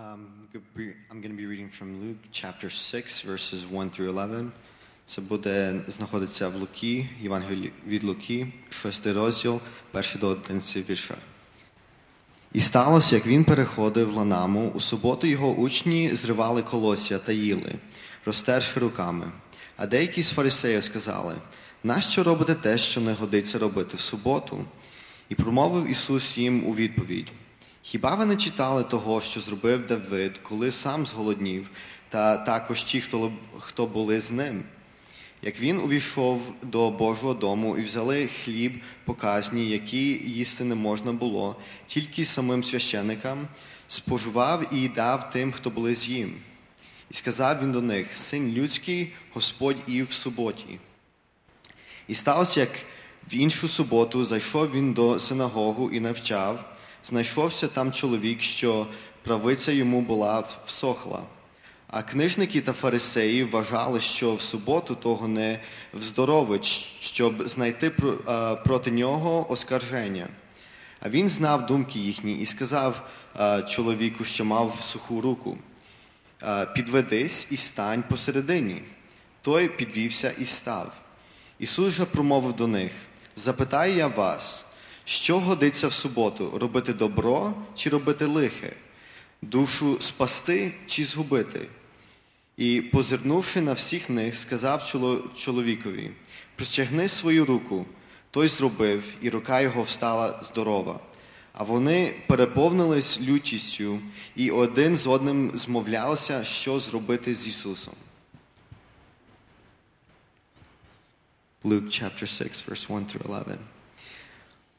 Um, I'm going to be reading from Luke chapter 6, verses 1 through 11. Це буде знаходиться в Луки, Євангелії від Луки, 6 розділ, 1 до 11 вірша. І сталося, як він переходив ланаму, у суботу його учні зривали колосся та їли, розтерши руками. А деякі з фарисеїв сказали: нащо робите те, що не годиться робити в суботу? І промовив Ісус їм у відповідь: Хіба ви не читали того, що зробив Давид, коли сам зголоднів, та також ті, хто, хто були з ним? Як він увійшов до Божого дому і взяли хліб показні, який їсти не можна було, тільки самим священикам, споживав і дав тим, хто були з їм. І сказав він до них: Син людський, Господь і в суботі. І сталося, як в іншу суботу зайшов він до синагогу і навчав, знайшовся там чоловік, що правиця йому була всохла. А книжники та фарисеї вважали, що в суботу того не вздоровить, щоб знайти проти нього оскарження. А він знав думки їхні і сказав чоловіку, що мав суху руку: Підведись і стань посередині. Той підвівся і став. Ісус же промовив до них: Запитаю я вас, що годиться в суботу робити добро чи робити лихе, душу спасти чи згубити? І, позирнувши на всіх них, сказав чоловікові: Простягни свою руку. Той зробив, і рука його встала здорова. А вони переповнились лютістю і один з одним змовлялися, що зробити з Ісусом. Luke chapter 6, verse 1 through 11.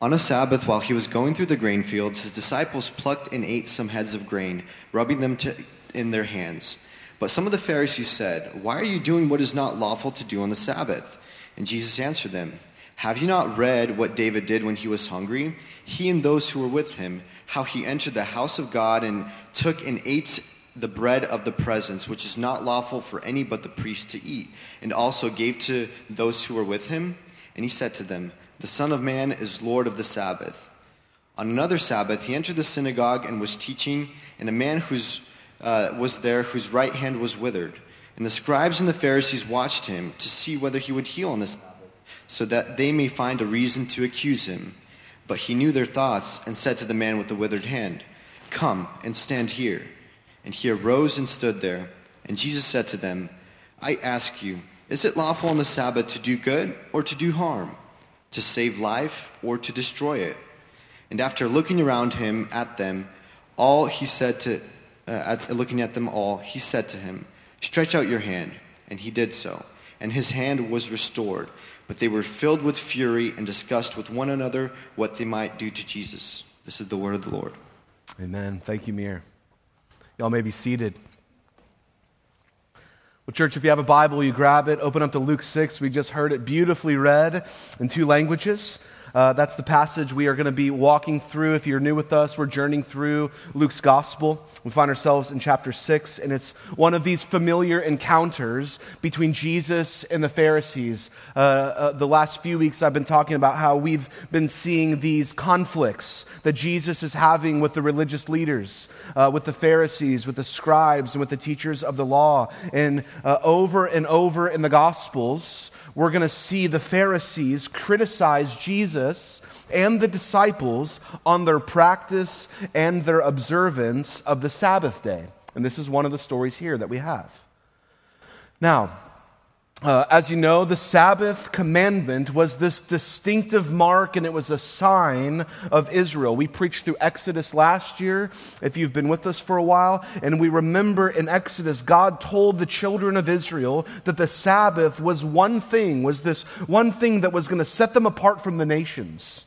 On a Sabbath, while he was going through the grain fields, his disciples plucked and ate some heads of grain, rubbing them to, in their hands. But some of the Pharisees said, Why are you doing what is not lawful to do on the Sabbath? And Jesus answered them, Have you not read what David did when he was hungry? He and those who were with him, how he entered the house of God and took and ate the bread of the presence, which is not lawful for any but the priest to eat, and also gave to those who were with him? And he said to them, The Son of Man is Lord of the Sabbath. On another Sabbath, he entered the synagogue and was teaching, and a man whose uh, was there whose right hand was withered. And the scribes and the Pharisees watched him to see whether he would heal on the Sabbath, so that they may find a reason to accuse him. But he knew their thoughts and said to the man with the withered hand, Come and stand here. And he arose and stood there. And Jesus said to them, I ask you, is it lawful on the Sabbath to do good or to do harm, to save life or to destroy it? And after looking around him at them, all he said to uh, at, looking at them all, he said to him, Stretch out your hand. And he did so. And his hand was restored. But they were filled with fury and discussed with one another what they might do to Jesus. This is the word of the Lord. Amen. Thank you, Mir. Y'all may be seated. Well, church, if you have a Bible, you grab it, open up to Luke 6. We just heard it beautifully read in two languages. Uh, that's the passage we are going to be walking through. If you're new with us, we're journeying through Luke's gospel. We find ourselves in chapter 6, and it's one of these familiar encounters between Jesus and the Pharisees. Uh, uh, the last few weeks, I've been talking about how we've been seeing these conflicts that Jesus is having with the religious leaders, uh, with the Pharisees, with the scribes, and with the teachers of the law. And uh, over and over in the Gospels, we're going to see the Pharisees criticize Jesus and the disciples on their practice and their observance of the Sabbath day. And this is one of the stories here that we have. Now, uh, as you know, the Sabbath commandment was this distinctive mark and it was a sign of Israel. We preached through Exodus last year, if you've been with us for a while, and we remember in Exodus, God told the children of Israel that the Sabbath was one thing, was this one thing that was going to set them apart from the nations.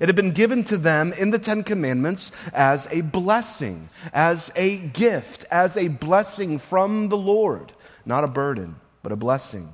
It had been given to them in the Ten Commandments as a blessing, as a gift, as a blessing from the Lord, not a burden but a blessing.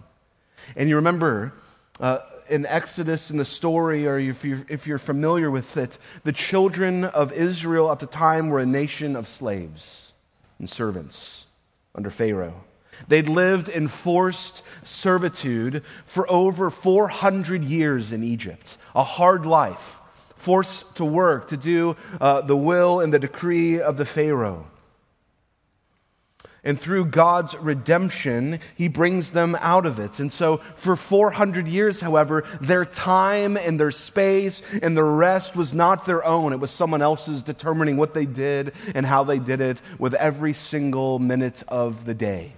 And you remember uh, in Exodus, in the story, or if you're, if you're familiar with it, the children of Israel at the time were a nation of slaves and servants under Pharaoh. They'd lived in forced servitude for over 400 years in Egypt, a hard life forced to work, to do uh, the will and the decree of the Pharaoh. And through God's redemption, he brings them out of it. And so, for 400 years, however, their time and their space and their rest was not their own. It was someone else's determining what they did and how they did it with every single minute of the day.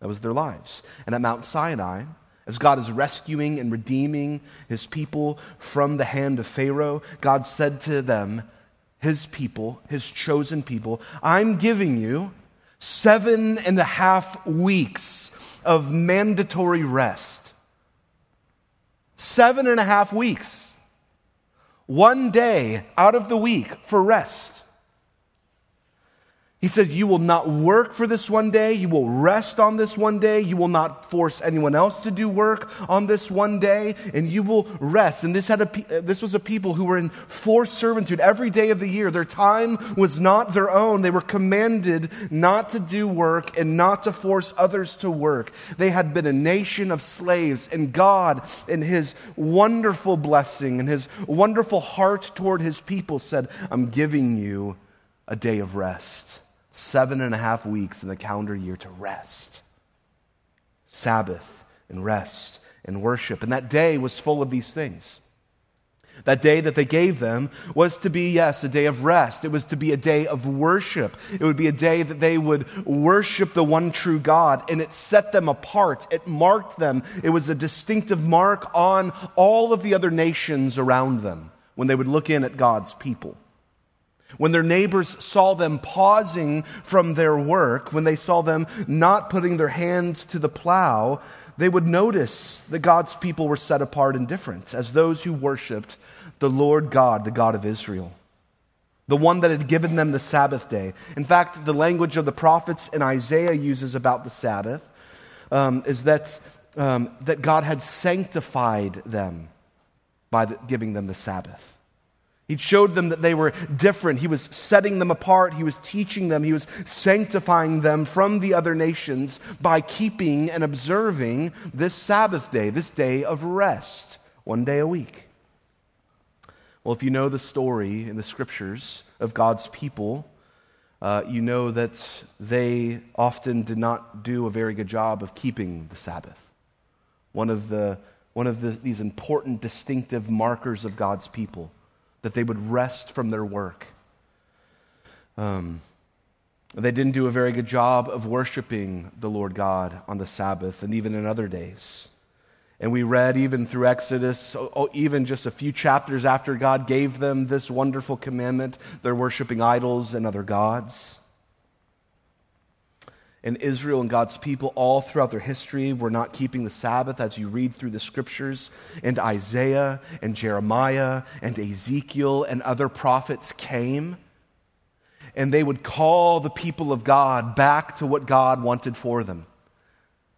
That was their lives. And at Mount Sinai, as God is rescuing and redeeming his people from the hand of Pharaoh, God said to them, his people, his chosen people, I'm giving you seven and a half weeks of mandatory rest. Seven and a half weeks. One day out of the week for rest. He said, You will not work for this one day. You will rest on this one day. You will not force anyone else to do work on this one day, and you will rest. And this, had a, this was a people who were in forced servitude every day of the year. Their time was not their own. They were commanded not to do work and not to force others to work. They had been a nation of slaves, and God, in His wonderful blessing and His wonderful heart toward His people, said, I'm giving you a day of rest seven and a half weeks in the calendar year to rest. Sabbath and rest and worship. And that day was full of these things. That day that they gave them was to be, yes, a day of rest. It was to be a day of worship. It would be a day that they would worship the one true God, and it set them apart. It marked them. It was a distinctive mark on all of the other nations around them when they would look in at God's people. When their neighbors saw them pausing from their work, when they saw them not putting their hands to the plow, they would notice that God's people were set apart and different as those who worshiped the Lord God, the God of Israel, the one that had given them the Sabbath day. In fact, the language of the prophets and Isaiah uses about the Sabbath um, is that, um, that God had sanctified them by the, giving them the Sabbath. He showed them that they were different. He was setting them apart. He was teaching them. He was sanctifying them from the other nations by keeping and observing this Sabbath day, this day of rest, one day a week. Well, if you know the story in the scriptures of God's people, uh, you know that they often did not do a very good job of keeping the Sabbath. One of, the, one of the, these important distinctive markers of God's people that they would rest from their work. Um, they didn't do a very good job of worshiping the Lord God on the Sabbath and even in other days. And we read even through Exodus, even just a few chapters after God gave them this wonderful commandment, they're worshiping idols and other gods and Israel and God's people all throughout their history were not keeping the Sabbath as you read through the scriptures. And Isaiah and Jeremiah and Ezekiel and other prophets came. And they would call the people of God back to what God wanted for them.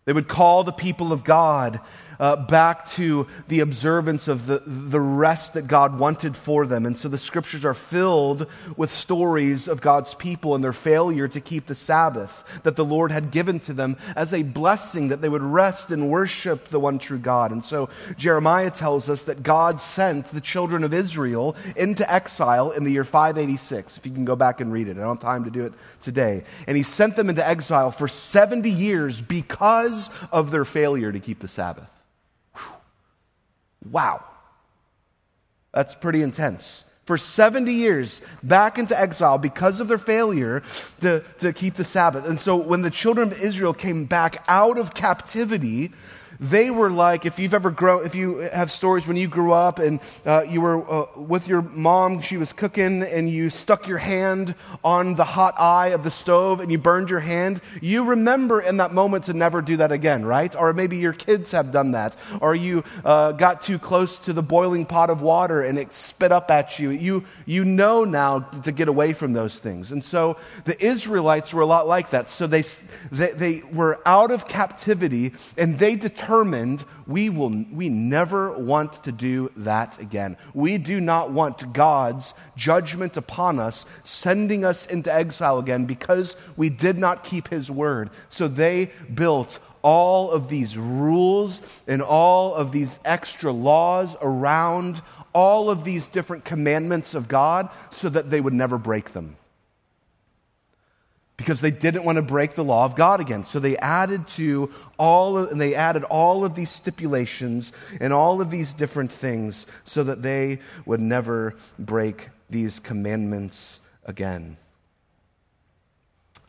They would call the people of God uh, back to the observance of the, the rest that God wanted for them. And so the scriptures are filled with stories of God's people and their failure to keep the Sabbath that the Lord had given to them as a blessing that they would rest and worship the one true God. And so Jeremiah tells us that God sent the children of Israel into exile in the year 586. If you can go back and read it, I don't have time to do it today. And he sent them into exile for 70 years because of their failure to keep the Sabbath. Wow. That's pretty intense. For 70 years, back into exile because of their failure to, to keep the Sabbath. And so when the children of Israel came back out of captivity, they were like, if you've ever grown, if you have stories when you grew up and uh, you were uh, with your mom, she was cooking, and you stuck your hand on the hot eye of the stove and you burned your hand, you remember in that moment to never do that again, right? Or maybe your kids have done that. Or you uh, got too close to the boiling pot of water and it spit up at you. You, you know now to get away from those things. And so the Israelites were a lot like that. So they, they, they were out of captivity and they determined determined we, will, we never want to do that again. We do not want God's judgment upon us, sending us into exile again because we did not keep his word. So they built all of these rules and all of these extra laws around all of these different commandments of God so that they would never break them. Because they didn't want to break the law of God again. So they added to all of, and they added all of these stipulations and all of these different things so that they would never break these commandments again.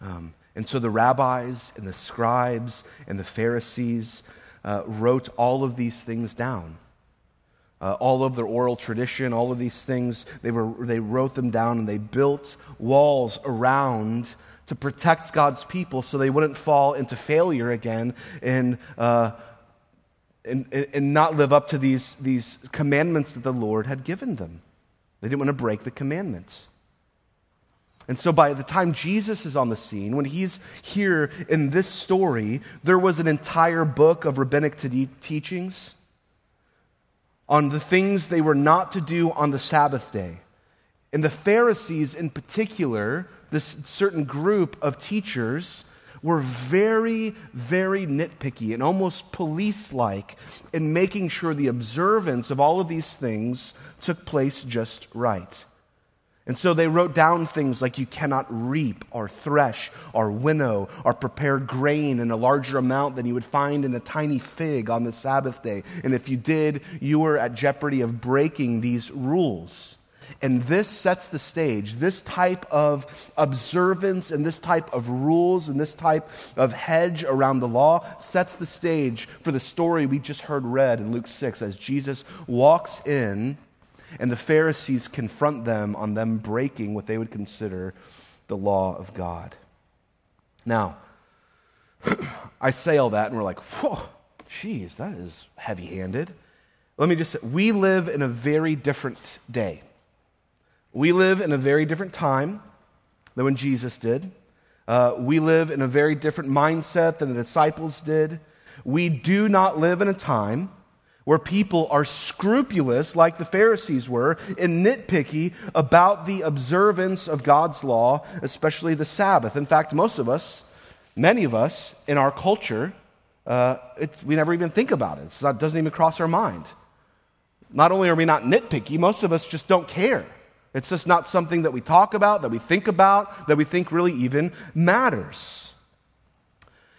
Um, and so the rabbis and the scribes and the Pharisees uh, wrote all of these things down. Uh, all of their oral tradition, all of these things, they, were, they wrote them down and they built walls around to protect God's people so they wouldn't fall into failure again and, uh, and, and not live up to these, these commandments that the Lord had given them. They didn't want to break the commandments. And so by the time Jesus is on the scene, when he's here in this story, there was an entire book of rabbinic teachings on the things they were not to do on the Sabbath day. And the Pharisees, in particular, this certain group of teachers, were very, very nitpicky and almost police like in making sure the observance of all of these things took place just right. And so they wrote down things like you cannot reap or thresh or winnow or prepare grain in a larger amount than you would find in a tiny fig on the Sabbath day. And if you did, you were at jeopardy of breaking these rules. And this sets the stage. This type of observance and this type of rules and this type of hedge around the law sets the stage for the story we just heard read in Luke 6 as Jesus walks in and the Pharisees confront them on them breaking what they would consider the law of God. Now, I say all that and we're like, whoa, geez, that is heavy handed. Let me just say, we live in a very different day. We live in a very different time than when Jesus did. Uh, we live in a very different mindset than the disciples did. We do not live in a time where people are scrupulous, like the Pharisees were, and nitpicky about the observance of God's law, especially the Sabbath. In fact, most of us, many of us in our culture, uh, it, we never even think about it. it doesn't even cross our mind. Not only are we not nitpicky, most of us just don't care. It's just not something that we talk about, that we think about, that we think really even matters.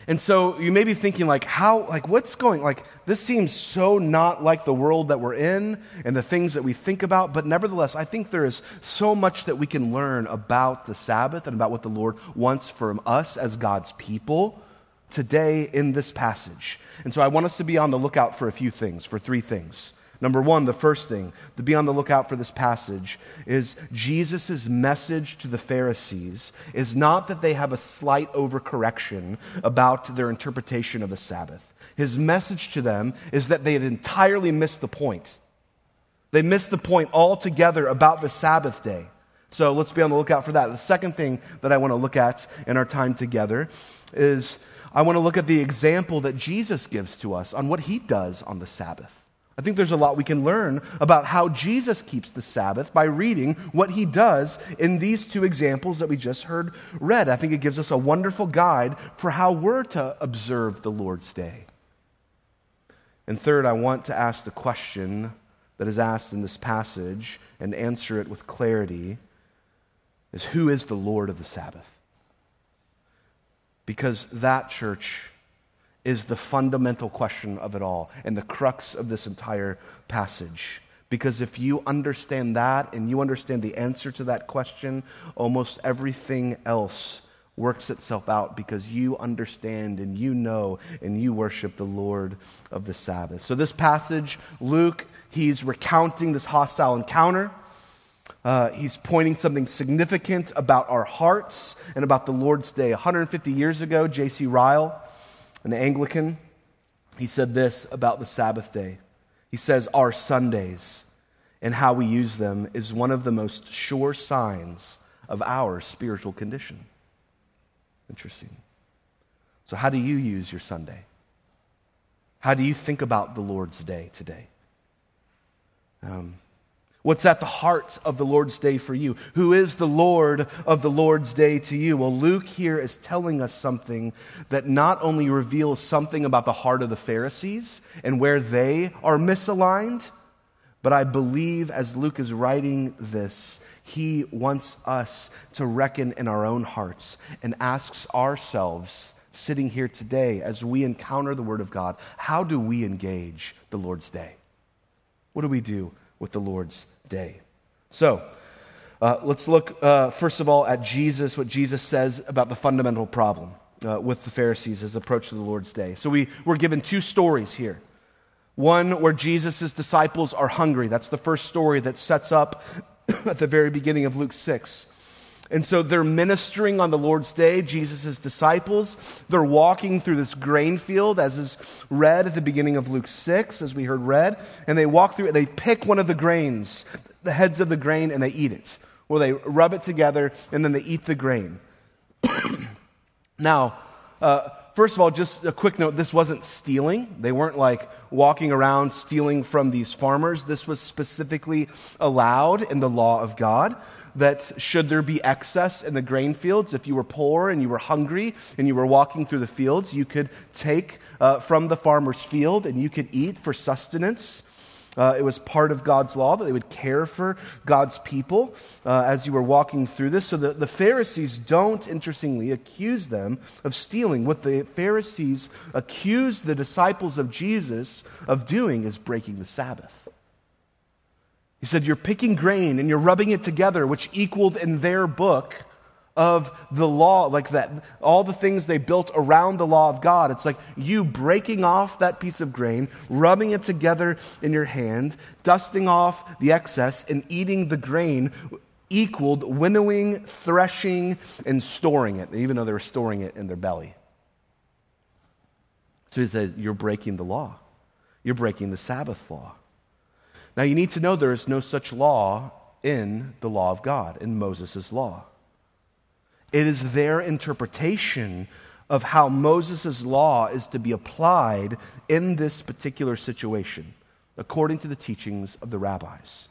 And so you may be thinking, like, how, like, what's going, like, this seems so not like the world that we're in and the things that we think about, but nevertheless, I think there is so much that we can learn about the Sabbath and about what the Lord wants from us as God's people today in this passage. And so I want us to be on the lookout for a few things, for three things. Number one, the first thing to be on the lookout for this passage is Jesus' message to the Pharisees is not that they have a slight overcorrection about their interpretation of the Sabbath. His message to them is that they had entirely missed the point. They missed the point altogether about the Sabbath day. So let's be on the lookout for that. The second thing that I want to look at in our time together is I want to look at the example that Jesus gives to us on what he does on the Sabbath. I think there's a lot we can learn about how Jesus keeps the Sabbath by reading what he does in these two examples that we just heard read. I think it gives us a wonderful guide for how we're to observe the Lord's day. And third, I want to ask the question that is asked in this passage and answer it with clarity is who is the Lord of the Sabbath? Because that church is the fundamental question of it all and the crux of this entire passage. Because if you understand that and you understand the answer to that question, almost everything else works itself out because you understand and you know and you worship the Lord of the Sabbath. So, this passage, Luke, he's recounting this hostile encounter. Uh, he's pointing something significant about our hearts and about the Lord's Day. 150 years ago, J.C. Ryle, an Anglican, he said this about the Sabbath day. He says, Our Sundays and how we use them is one of the most sure signs of our spiritual condition. Interesting. So, how do you use your Sunday? How do you think about the Lord's day today? Um, What's at the heart of the Lord's day for you? Who is the Lord of the Lord's day to you? Well, Luke here is telling us something that not only reveals something about the heart of the Pharisees and where they are misaligned, But I believe as Luke is writing this, he wants us to reckon in our own hearts and asks ourselves, sitting here today, as we encounter the Word of God, how do we engage the Lord's day? What do we do with the Lord's day? So, uh, let's look, uh, first of all, at Jesus, what Jesus says about the fundamental problem uh, with the Pharisees' as approach to the Lord's day. So, we, we're given two stories here. One where Jesus' disciples are hungry. That's the first story that sets up at the very beginning of Luke 6. And so they're ministering on the Lord's day, Jesus' disciples. They're walking through this grain field, as is read at the beginning of Luke 6, as we heard read. And they walk through it, they pick one of the grains, the heads of the grain, and they eat it. Or they rub it together, and then they eat the grain. now, uh, first of all, just a quick note this wasn't stealing. They weren't like walking around stealing from these farmers. This was specifically allowed in the law of God that should there be excess in the grain fields, if you were poor and you were hungry and you were walking through the fields, you could take uh, from the farmer's field and you could eat for sustenance. Uh, it was part of God's law that they would care for God's people uh, as you were walking through this. So the, the Pharisees don't, interestingly, accuse them of stealing. What the Pharisees accuse the disciples of Jesus of doing is breaking the Sabbath. He said, You're picking grain and you're rubbing it together, which equaled in their book of the law, like that, all the things they built around the law of God. It's like you breaking off that piece of grain, rubbing it together in your hand, dusting off the excess, and eating the grain equaled winnowing, threshing, and storing it, even though they were storing it in their belly. So he said, You're breaking the law. You're breaking the Sabbath law. Now, you need to know there is no such law in the law of God, in Moses' law. It is their interpretation of how Moses' law is to be applied in this particular situation, according to the teachings of the rabbis.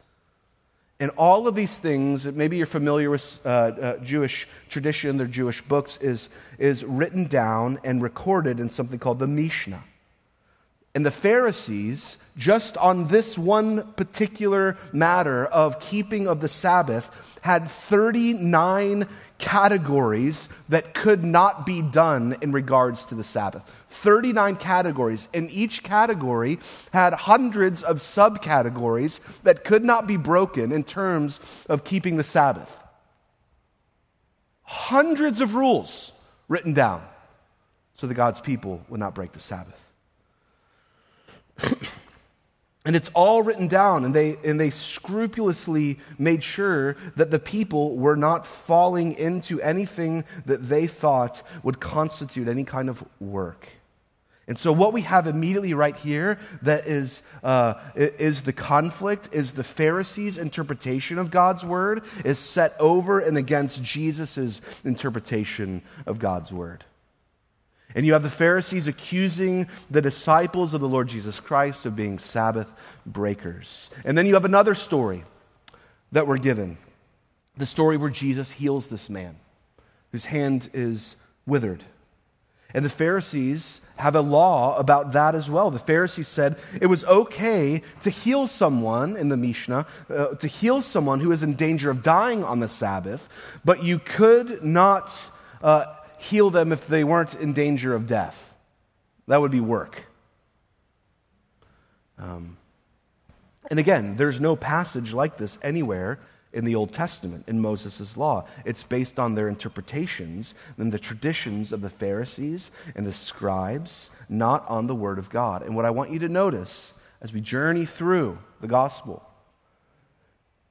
And all of these things, maybe you're familiar with uh, uh, Jewish tradition, their Jewish books, is, is written down and recorded in something called the Mishnah. And the Pharisees, just on this one particular matter of keeping of the Sabbath, had 39 categories that could not be done in regards to the Sabbath. 39 categories. And each category had hundreds of subcategories that could not be broken in terms of keeping the Sabbath. Hundreds of rules written down so that God's people would not break the Sabbath. And it's all written down, and they, and they scrupulously made sure that the people were not falling into anything that they thought would constitute any kind of work. And so, what we have immediately right here that is, uh, is the conflict, is the Pharisees' interpretation of God's word, is set over and against Jesus' interpretation of God's word. And you have the Pharisees accusing the disciples of the Lord Jesus Christ of being Sabbath breakers. And then you have another story that we're given the story where Jesus heals this man whose hand is withered. And the Pharisees have a law about that as well. The Pharisees said it was okay to heal someone in the Mishnah, uh, to heal someone who is in danger of dying on the Sabbath, but you could not uh, heal them if they weren't in danger of death. That would be work. Um, and again, there's no passage like this anywhere in the Old Testament, in Moses' law. It's based on their interpretations and the traditions of the Pharisees and the scribes, not on the Word of God. And what I want you to notice as we journey through the gospel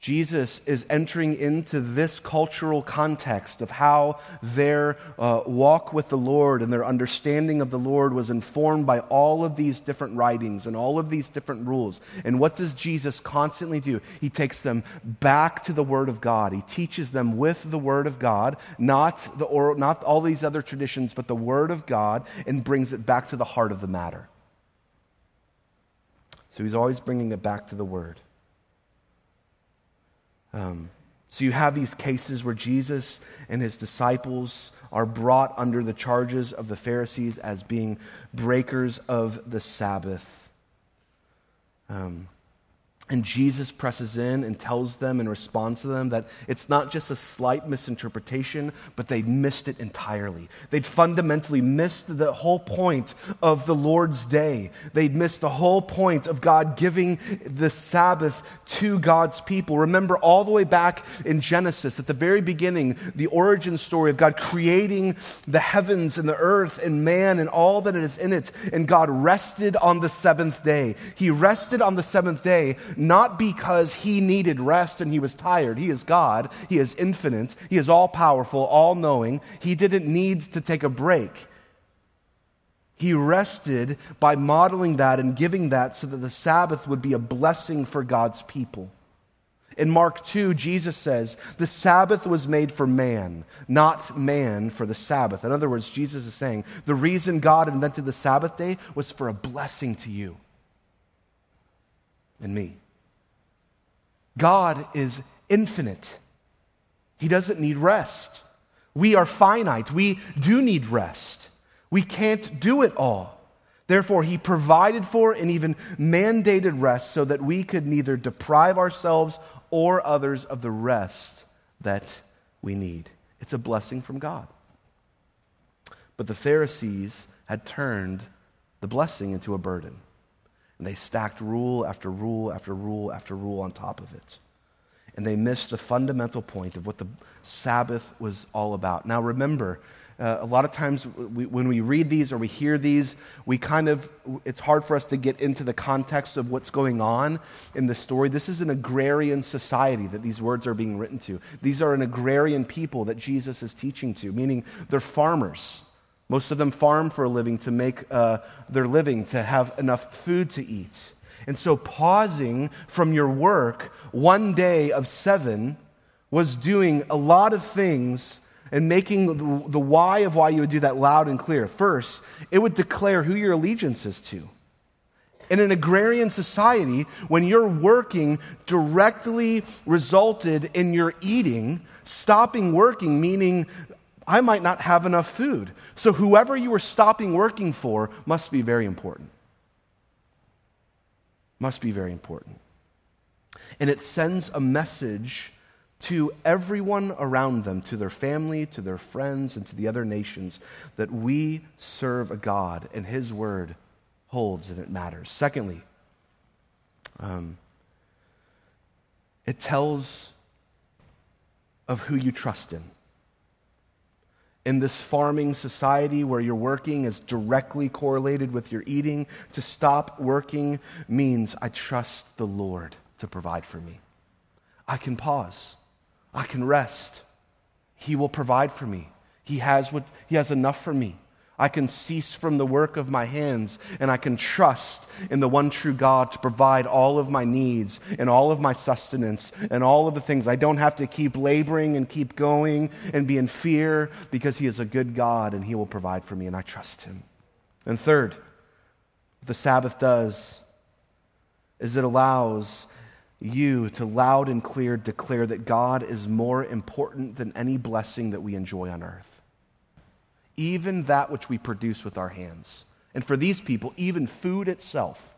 Jesus is entering into this cultural context of how their uh, walk with the Lord and their understanding of the Lord was informed by all of these different writings and all of these different rules. And what does Jesus constantly do? He takes them back to the Word of God. He teaches them with the Word of God, not, the oral, not all these other traditions, but the Word of God, and brings it back to the heart of the matter. So he's always bringing it back to the Word. Um, so you have these cases where Jesus and his disciples are brought under the charges of the Pharisees as being breakers of the Sabbath. Um, And Jesus presses in and tells them and responds to them that it's not just a slight misinterpretation, but they'd missed it entirely. They'd fundamentally missed the whole point of the Lord's day. They'd missed the whole point of God giving the Sabbath to God's people. Remember, all the way back in Genesis, at the very beginning, the origin story of God creating the heavens and the earth and man and all that is in it. And God rested on the seventh day. He rested on the seventh day not because he needed rest and he was tired. He is God, he is infinite, he is all powerful, all knowing. He didn't need to take a break. He rested by modeling that and giving that so that the Sabbath would be a blessing for God's people. In Mark 2, Jesus says, The Sabbath was made for man, not man for the Sabbath. In other words, Jesus is saying, the reason God invented the Sabbath day was for a blessing to you and me. God is infinite, He doesn't need rest. We are finite, we do need rest. We can't do it all. Therefore, He provided for and even mandated rest so that we could neither deprive ourselves or others of the rest that we need. It's a blessing from God. But the Pharisees had turned the blessing into a burden. And they stacked rule after rule after rule after rule on top of it. And they missed the fundamental point of what the Sabbath was all about. Now, remember, uh, a lot of times we, when we read these or we hear these, we kind of, it's hard for us to get into the context of what's going on in the story. This is an agrarian society that these words are being written to. These are an agrarian people that Jesus is teaching to, meaning they're farmers. Most of them farm for a living to make uh, their living, to have enough food to eat. And so, pausing from your work one day of seven was doing a lot of things and making the, the why of why you would do that loud and clear. First, it would declare who your allegiance is to. In an agrarian society, when you're working directly resulted in your eating, stopping working, meaning I might not have enough food. So, whoever you are stopping working for must be very important. Must be very important. And it sends a message to everyone around them, to their family, to their friends, and to the other nations, that we serve a God and His word holds and it matters. Secondly, um, it tells of who you trust in in this farming society where your working is directly correlated with your eating, to stop working means I trust the Lord to provide for me. I can pause. I can rest. He will provide for me. He has what he has enough for me. I can cease from the work of my hands and I can trust in the one true God to provide all of my needs and all of my sustenance and all of the things. I don't have to keep laboring and keep going and be in fear because He is a good God and He will provide for me and I trust Him. And third, the Sabbath does is it allows you to loud and clear declare that God is more important than any blessing that we enjoy on earth even that which we produce with our hands. And for these people, even food itself.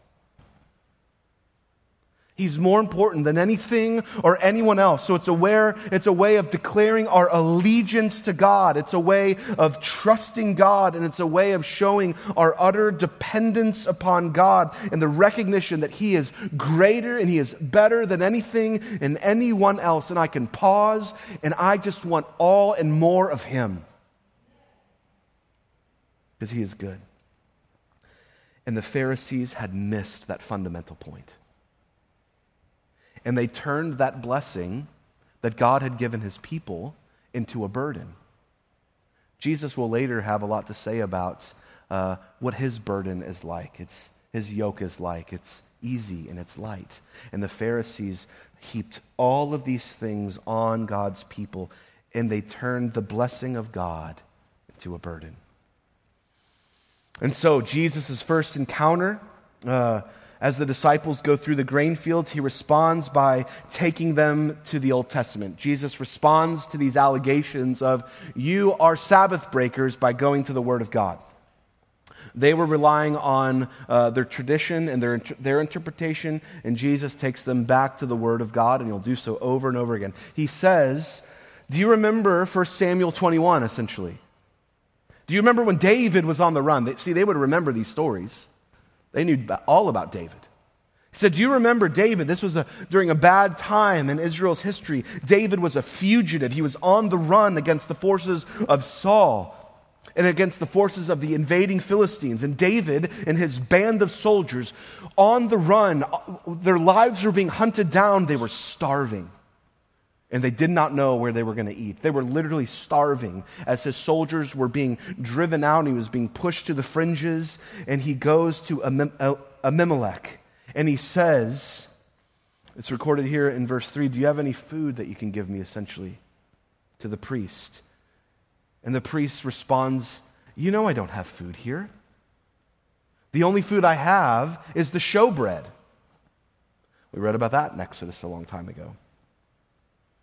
He's more important than anything or anyone else. So it's a, way, it's a way of declaring our allegiance to God. It's a way of trusting God, and it's a way of showing our utter dependence upon God and the recognition that He is greater and He is better than anything and anyone else. And I can pause, and I just want all and more of Him because he is good. And the Pharisees had missed that fundamental point. And they turned that blessing that God had given his people into a burden. Jesus will later have a lot to say about uh, what his burden is like. It's, his yoke is like. It's easy and it's light. And the Pharisees heaped all of these things on God's people, and they turned the blessing of God into a burden. And so, Jesus' first encounter, uh, as the disciples go through the grain fields, he responds by taking them to the Old Testament. Jesus responds to these allegations of, You are Sabbath breakers by going to the Word of God. They were relying on uh, their tradition and their, their interpretation, and Jesus takes them back to the Word of God, and he'll do so over and over again. He says, Do you remember 1 Samuel 21, essentially? Do you remember when David was on the run? See, they would remember these stories. They knew all about David. He said, Do you remember David? This was a, during a bad time in Israel's history. David was a fugitive. He was on the run against the forces of Saul and against the forces of the invading Philistines. And David and his band of soldiers on the run, their lives were being hunted down. They were starving. And they did not know where they were going to eat. They were literally starving as his soldiers were being driven out and he was being pushed to the fringes. And he goes to uh, Abimelech and he says, it's recorded here in verse 3 Do you have any food that you can give me, essentially, to the priest? And the priest responds, You know, I don't have food here. The only food I have is the showbread. We read about that in Exodus a long time ago.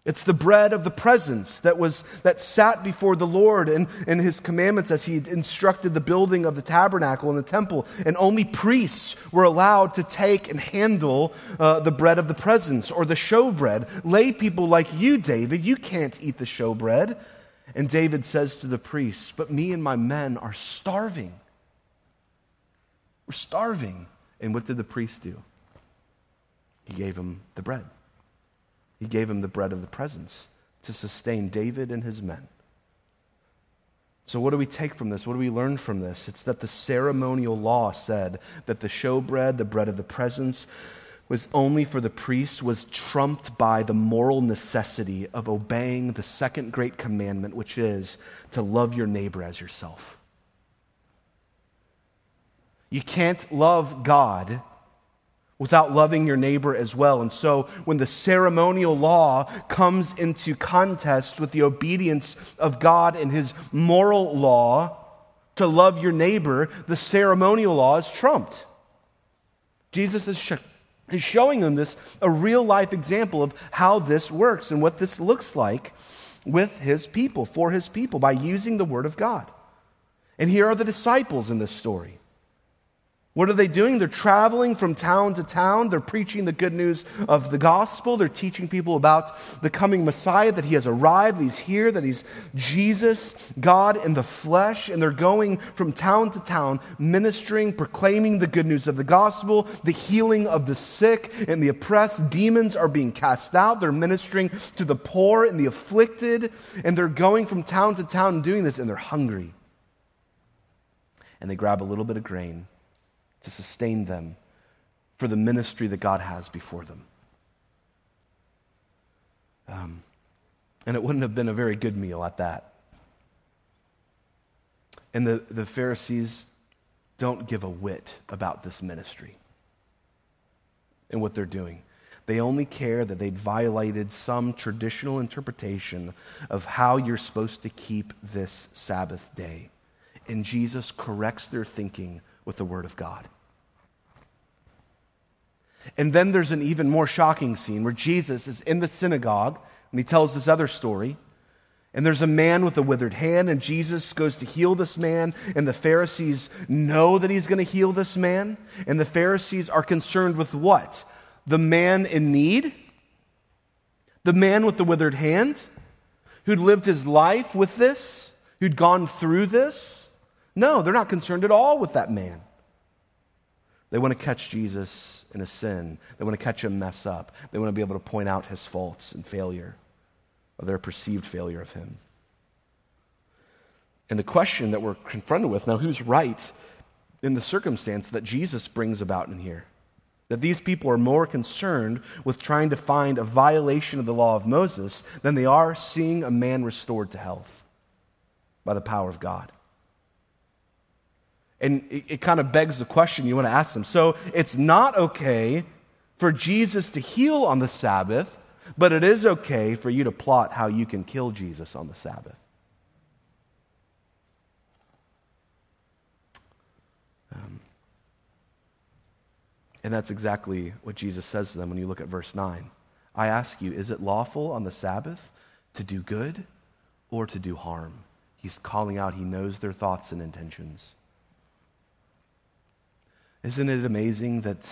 It's the bread of the presence that, was, that sat before the Lord and, and his commandments as he instructed the building of the tabernacle and the temple. And only priests were allowed to take and handle uh, the bread of the presence or the showbread. Lay people like you, David, you can't eat the showbread. And David says to the priests, But me and my men are starving. We're starving. And what did the priest do? He gave him the bread. He gave him the bread of the presence to sustain David and his men. So, what do we take from this? What do we learn from this? It's that the ceremonial law said that the showbread, the bread of the presence, was only for the priests was trumped by the moral necessity of obeying the second great commandment, which is to love your neighbor as yourself. You can't love God without loving your neighbor as well. And so, when the ceremonial law comes into contest with the obedience of God and his moral law to love your neighbor, the ceremonial law is trumped. Jesus is He's showing them this, a real life example of how this works and what this looks like with his people, for his people, by using the word of God. And here are the disciples in this story. What are they doing? They're traveling from town to town. They're preaching the good news of the gospel. They're teaching people about the coming Messiah, that he has arrived, that he's here, that he's Jesus, God in the flesh. And they're going from town to town, ministering, proclaiming the good news of the gospel, the healing of the sick and the oppressed. Demons are being cast out. They're ministering to the poor and the afflicted. And they're going from town to town doing this, and they're hungry. And they grab a little bit of grain to sustain them for the ministry that God has before them. Um, and it wouldn't have been a very good meal at that. And the, the Pharisees don't give a whit about this ministry and what they're doing. They only care that they'd violated some traditional interpretation of how you're supposed to keep this Sabbath day. And Jesus corrects their thinking with the Word of God. And then there's an even more shocking scene where Jesus is in the synagogue and he tells this other story. And there's a man with a withered hand, and Jesus goes to heal this man, and the Pharisees know that he's going to heal this man. And the Pharisees are concerned with what? The man in need? The man with the withered hand? Who'd lived his life with this? Who'd gone through this? No, they're not concerned at all with that man. They want to catch Jesus in a sin. They want to catch him mess up. They want to be able to point out his faults and failure or their perceived failure of him. And the question that we're confronted with now, who's right in the circumstance that Jesus brings about in here? That these people are more concerned with trying to find a violation of the law of Moses than they are seeing a man restored to health by the power of God. And it, it kind of begs the question you want to ask them. So it's not okay for Jesus to heal on the Sabbath, but it is okay for you to plot how you can kill Jesus on the Sabbath. Um, and that's exactly what Jesus says to them when you look at verse 9. I ask you, is it lawful on the Sabbath to do good or to do harm? He's calling out, he knows their thoughts and intentions. Isn't it amazing that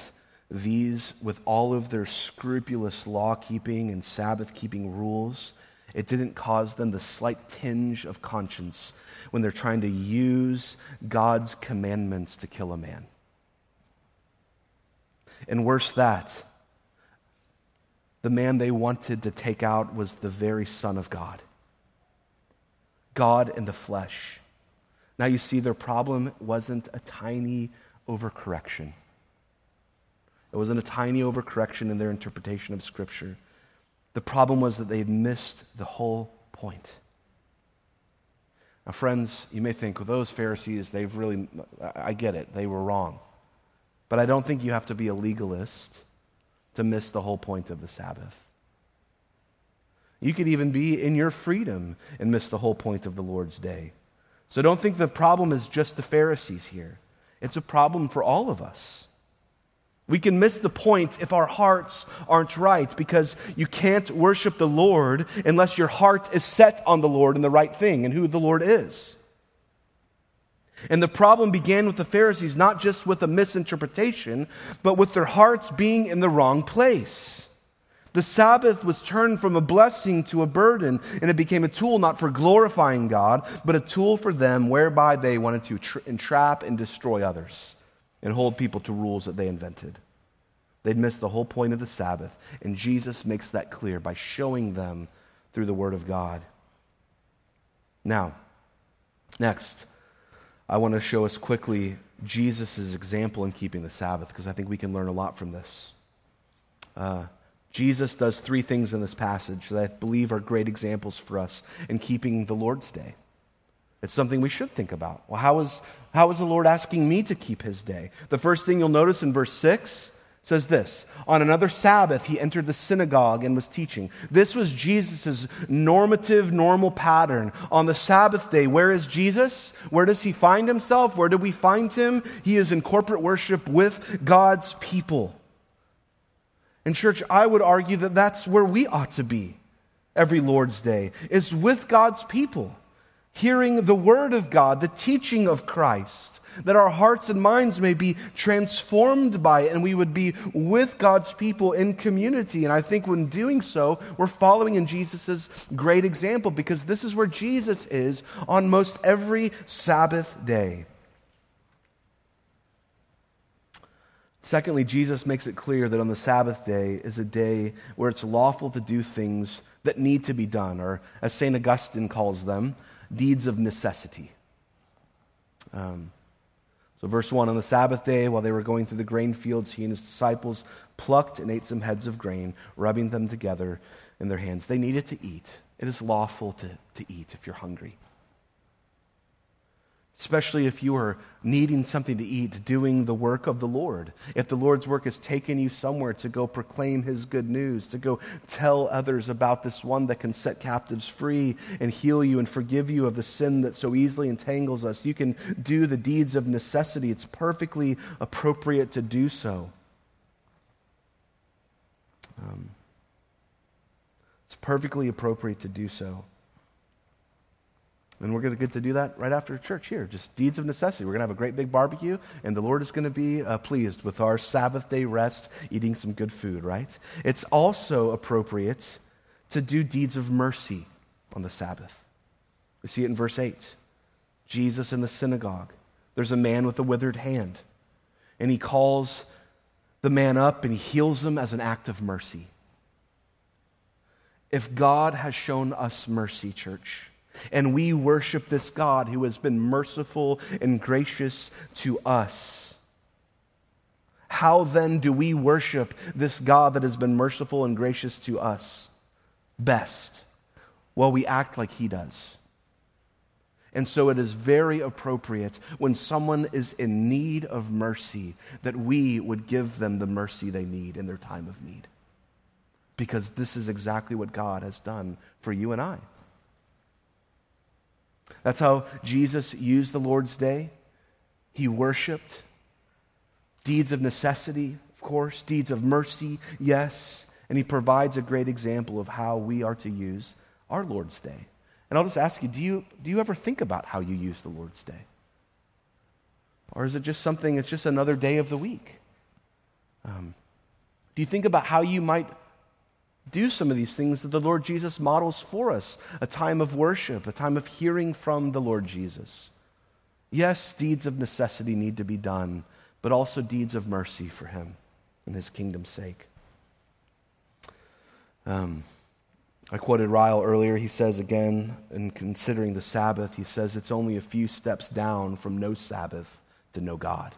these, with all of their scrupulous law keeping and Sabbath keeping rules, it didn't cause them the slight tinge of conscience when they're trying to use God's commandments to kill a man. And worse that, the man they wanted to take out was the very Son of God. God in the flesh. Now you see, their problem wasn't a tiny overcorrection. It wasn't a tiny overcorrection in their interpretation of Scripture. The problem was that they had missed the whole point. Now, friends, you may think, well, those Pharisees, they've really, I get it, they were wrong. But I don't think you have to be a legalist to miss the whole point of the Sabbath. You could even be in your freedom and miss the whole point of the Lord's day. So don't think the problem is just the Pharisees here. It's a problem for all of us. We can miss the point if our hearts aren't right because you can't worship the Lord unless your heart is set on the Lord and the right thing and who the Lord is. And the problem began with the Pharisees, not just with a misinterpretation, but with their hearts being in the wrong place. The Sabbath was turned from a blessing to a burden, and it became a tool not for glorifying God, but a tool for them whereby they wanted to tra- entrap and destroy others and hold people to rules that they invented. They'd missed the whole point of the Sabbath, and Jesus makes that clear by showing them through the Word of God. Now, next, I want to show us quickly Jesus' example in keeping the Sabbath because I think we can learn a lot from this. Uh, Jesus does three things in this passage that I believe are great examples for us in keeping the Lord's day. It's something we should think about. Well, how is, how is the Lord asking me to keep his day? The first thing you'll notice in verse 6 says this On another Sabbath, he entered the synagogue and was teaching. This was Jesus' normative, normal pattern. On the Sabbath day, where is Jesus? Where does he find himself? Where do we find him? He is in corporate worship with God's people. In church, I would argue that that's where we ought to be every Lord's Day, is with God's people hearing the word of God, the teaching of Christ, that our hearts and minds may be transformed by it and we would be with God's people in community. And I think when doing so, we're following in Jesus' great example because this is where Jesus is on most every Sabbath day. Secondly, Jesus makes it clear that on the Sabbath day is a day where it's lawful to do things that need to be done, or as St. Augustine calls them, deeds of necessity. Um, so, verse 1 On the Sabbath day, while they were going through the grain fields, he and his disciples plucked and ate some heads of grain, rubbing them together in their hands. They needed to eat. It is lawful to, to eat if you're hungry especially if you are needing something to eat, doing the work of the Lord. If the Lord's work has taken you somewhere to go proclaim his good news, to go tell others about this one that can set captives free and heal you and forgive you of the sin that so easily entangles us, you can do the deeds of necessity. It's perfectly appropriate to do so. Um, it's perfectly appropriate to do so. And we're going to get to do that right after church here. Just deeds of necessity. We're going to have a great big barbecue, and the Lord is going to be uh, pleased with our Sabbath day rest, eating some good food, right? It's also appropriate to do deeds of mercy on the Sabbath. We see it in verse 8. Jesus in the synagogue. There's a man with a withered hand, and he calls the man up and he heals him as an act of mercy. If God has shown us mercy, church, and we worship this God who has been merciful and gracious to us. How then do we worship this God that has been merciful and gracious to us best? Well, we act like He does. And so it is very appropriate when someone is in need of mercy that we would give them the mercy they need in their time of need. Because this is exactly what God has done for you and I. That's how Jesus used the Lord's day. He worshiped. Deeds of necessity, of course, deeds of mercy, yes. And he provides a great example of how we are to use our Lord's day. And I'll just ask you do, you do you ever think about how you use the Lord's day? Or is it just something, it's just another day of the week? Um, do you think about how you might do some of these things that the Lord Jesus models for us? A time of worship, a time of hearing from the Lord Jesus. Yes, deeds of necessity need to be done, but also deeds of mercy for Him and His kingdom's sake. Um, I quoted Ryle earlier. He says again, in considering the Sabbath, he says it's only a few steps down from no Sabbath to no God.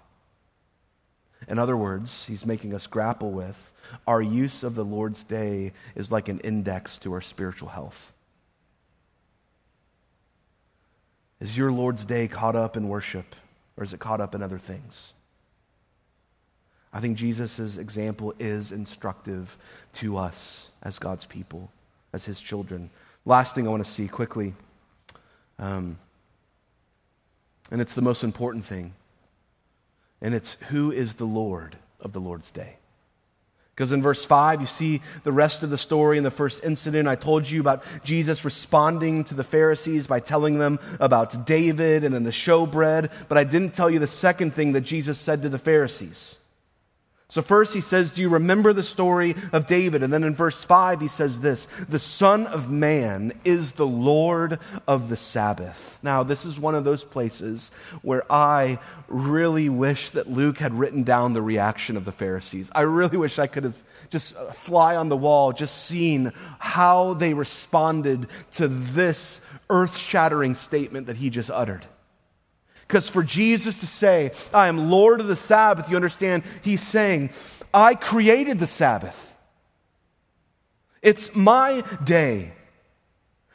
In other words, he's making us grapple with our use of the Lord's day is like an index to our spiritual health. Is your Lord's day caught up in worship, or is it caught up in other things? I think Jesus' example is instructive to us as God's people, as his children. Last thing I want to see quickly, um, and it's the most important thing and it's who is the Lord of the Lord's day. Because in verse 5, you see the rest of the story in the first incident. I told you about Jesus responding to the Pharisees by telling them about David and then the showbread, but I didn't tell you the second thing that Jesus said to the Pharisees. So, first he says, Do you remember the story of David? And then in verse 5, he says this The Son of Man is the Lord of the Sabbath. Now, this is one of those places where I really wish that Luke had written down the reaction of the Pharisees. I really wish I could have just uh, fly on the wall, just seen how they responded to this earth shattering statement that he just uttered. Because for Jesus to say, I am Lord of the Sabbath, you understand, he's saying, I created the Sabbath. It's my day.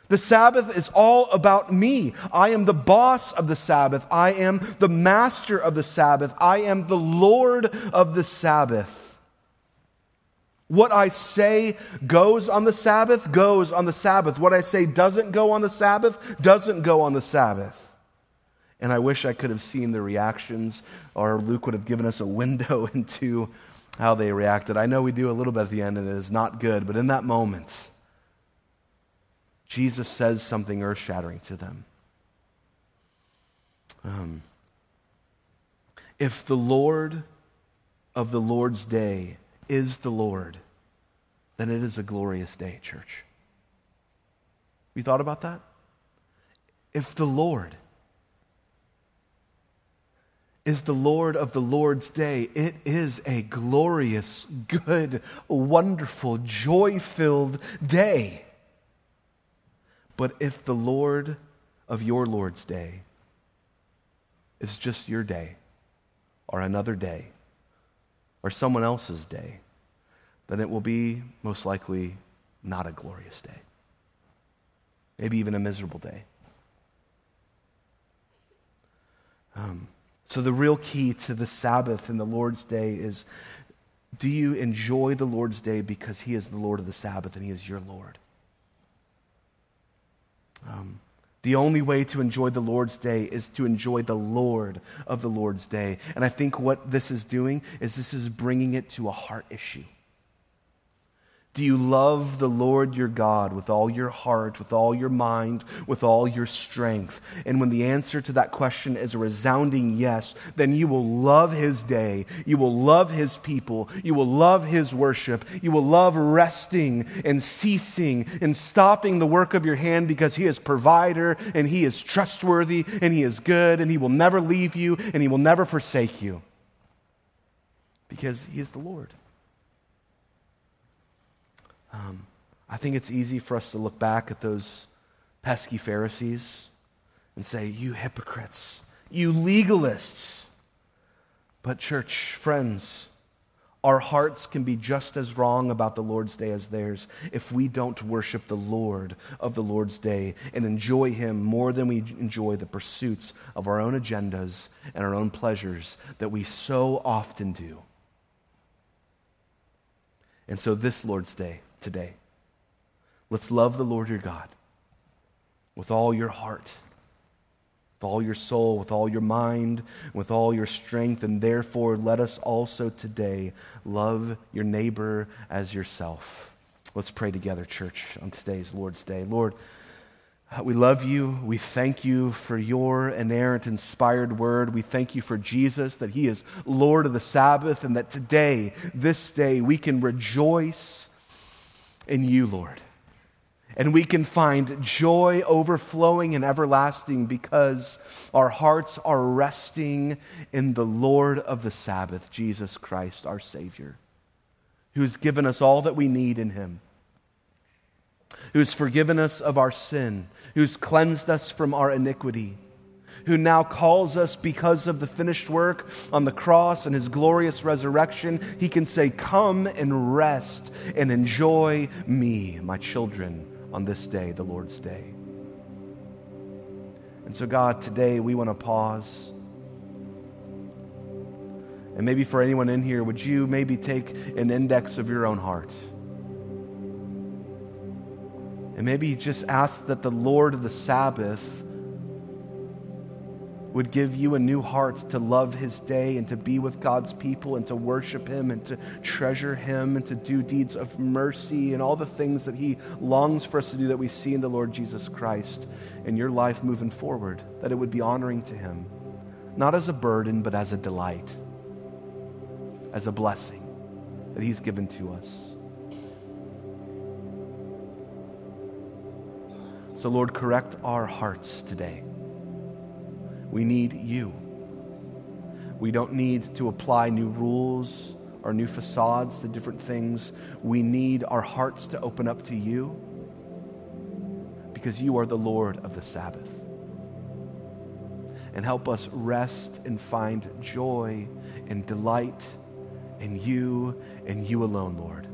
The Sabbath is all about me. I am the boss of the Sabbath. I am the master of the Sabbath. I am the Lord of the Sabbath. What I say goes on the Sabbath, goes on the Sabbath. What I say doesn't go on the Sabbath, doesn't go on the Sabbath. And I wish I could have seen the reactions, or Luke would have given us a window into how they reacted. I know we do a little bit at the end, and it is not good, but in that moment, Jesus says something earth shattering to them. Um, if the Lord of the Lord's day is the Lord, then it is a glorious day, church. You thought about that? If the Lord, is the Lord of the Lord's day. It is a glorious, good, wonderful, joy filled day. But if the Lord of your Lord's day is just your day, or another day, or someone else's day, then it will be most likely not a glorious day. Maybe even a miserable day. Um, so, the real key to the Sabbath and the Lord's day is do you enjoy the Lord's day because He is the Lord of the Sabbath and He is your Lord? Um, the only way to enjoy the Lord's day is to enjoy the Lord of the Lord's day. And I think what this is doing is this is bringing it to a heart issue. Do you love the Lord your God with all your heart, with all your mind, with all your strength? And when the answer to that question is a resounding yes, then you will love his day. You will love his people. You will love his worship. You will love resting and ceasing and stopping the work of your hand because he is provider and he is trustworthy and he is good and he will never leave you and he will never forsake you because he is the Lord. Um, I think it's easy for us to look back at those pesky Pharisees and say, You hypocrites, you legalists. But, church, friends, our hearts can be just as wrong about the Lord's day as theirs if we don't worship the Lord of the Lord's day and enjoy Him more than we enjoy the pursuits of our own agendas and our own pleasures that we so often do. And so, this Lord's day, today. Let's love the Lord your God with all your heart, with all your soul, with all your mind, with all your strength, and therefore let us also today love your neighbor as yourself. Let's pray together, church, on today's Lord's Day. Lord, We love you. We thank you for your inerrant, inspired word. We thank you for Jesus, that he is Lord of the Sabbath, and that today, this day, we can rejoice in you, Lord. And we can find joy overflowing and everlasting because our hearts are resting in the Lord of the Sabbath, Jesus Christ, our Savior, who has given us all that we need in him who's forgiven us of our sin, who's cleansed us from our iniquity, who now calls us because of the finished work on the cross and his glorious resurrection. He can say, Come and rest and enjoy me, my children, on this day, the Lord's day. And so, God, today we want to pause. And maybe for anyone in here, would you maybe take an index of your own heart? And maybe just ask that the Lord of the Sabbath would give you a new heart to love his day and to be with God's people and to worship him and to treasure him and to do deeds of mercy and all the things that he longs for us to do that we see in the Lord Jesus Christ in your life moving forward, that it would be honoring to him, not as a burden, but as a delight, as a blessing that he's given to us. So, Lord, correct our hearts today. We need you. We don't need to apply new rules or new facades to different things. We need our hearts to open up to you because you are the Lord of the Sabbath. And help us rest and find joy and delight in you and you alone, Lord.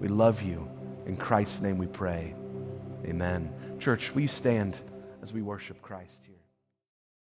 We love you. In Christ's name we pray. Amen. Church, you stand as we worship Christ?